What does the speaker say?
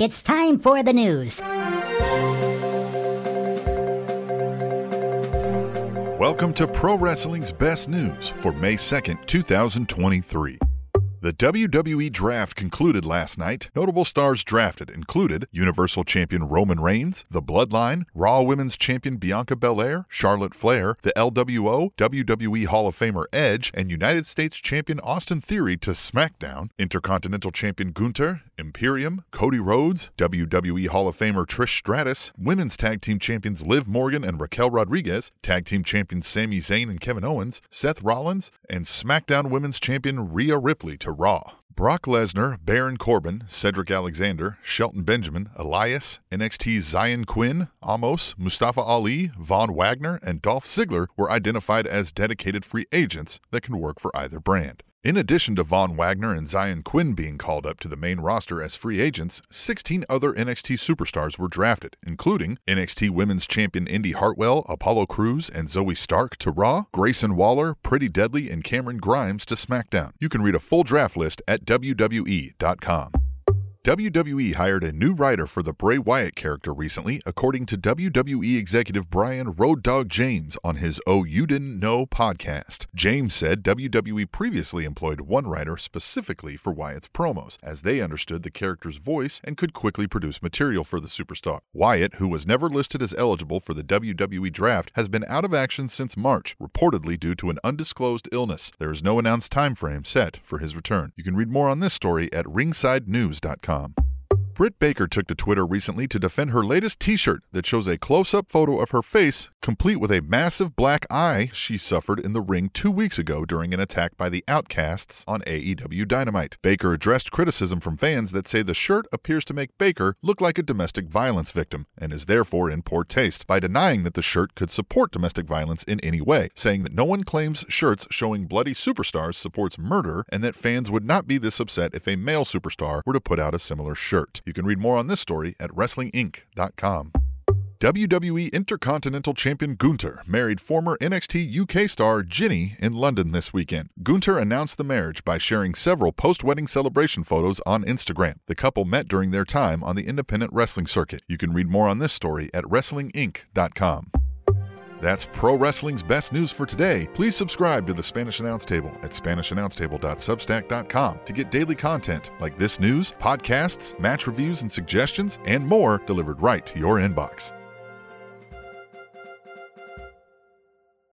It's time for the news. Welcome to Pro Wrestling's Best News for May 2nd, 2023. The WWE Draft concluded last night. Notable stars drafted included Universal Champion Roman Reigns, The Bloodline, Raw Women's Champion Bianca Belair, Charlotte Flair, the LWO, WWE Hall of Famer Edge, and United States Champion Austin Theory to SmackDown, Intercontinental Champion Gunther, Imperium, Cody Rhodes, WWE Hall of Famer Trish Stratus, Women's Tag Team Champions Liv Morgan and Raquel Rodriguez, Tag Team Champions Sami Zayn and Kevin Owens, Seth Rollins, and SmackDown Women's Champion Rhea Ripley to Raw. Brock Lesnar, Baron Corbin, Cedric Alexander, Shelton Benjamin, Elias, NXT's Zion Quinn, Omos, Mustafa Ali, Von Wagner, and Dolph Ziggler were identified as dedicated free agents that can work for either brand. In addition to Von Wagner and Zion Quinn being called up to the main roster as free agents, 16 other NXT superstars were drafted, including NXT Women's Champion Indy Hartwell, Apollo Crews, and Zoey Stark to Raw, Grayson Waller, Pretty Deadly, and Cameron Grimes to SmackDown. You can read a full draft list at WWE.com. WWE hired a new writer for the Bray Wyatt character recently, according to WWE executive Brian Road Dog James on his Oh You Didn't Know podcast. James said WWE previously employed one writer specifically for Wyatt's promos, as they understood the character's voice and could quickly produce material for the superstar. Wyatt, who was never listed as eligible for the WWE draft, has been out of action since March, reportedly due to an undisclosed illness. There is no announced time frame set for his return. You can read more on this story at ringsidenews.com com. Britt Baker took to Twitter recently to defend her latest t shirt that shows a close up photo of her face, complete with a massive black eye she suffered in the ring two weeks ago during an attack by the Outcasts on AEW Dynamite. Baker addressed criticism from fans that say the shirt appears to make Baker look like a domestic violence victim and is therefore in poor taste by denying that the shirt could support domestic violence in any way, saying that no one claims shirts showing bloody superstars supports murder and that fans would not be this upset if a male superstar were to put out a similar shirt. You can read more on this story at WrestlingInc.com. WWE Intercontinental Champion Gunther married former NXT UK star Jinny in London this weekend. Gunther announced the marriage by sharing several post wedding celebration photos on Instagram. The couple met during their time on the independent wrestling circuit. You can read more on this story at WrestlingInc.com. That's Pro Wrestling's best news for today. Please subscribe to the Spanish Announce Table at SpanishAnnounceTable.substack.com to get daily content like this news, podcasts, match reviews and suggestions, and more delivered right to your inbox.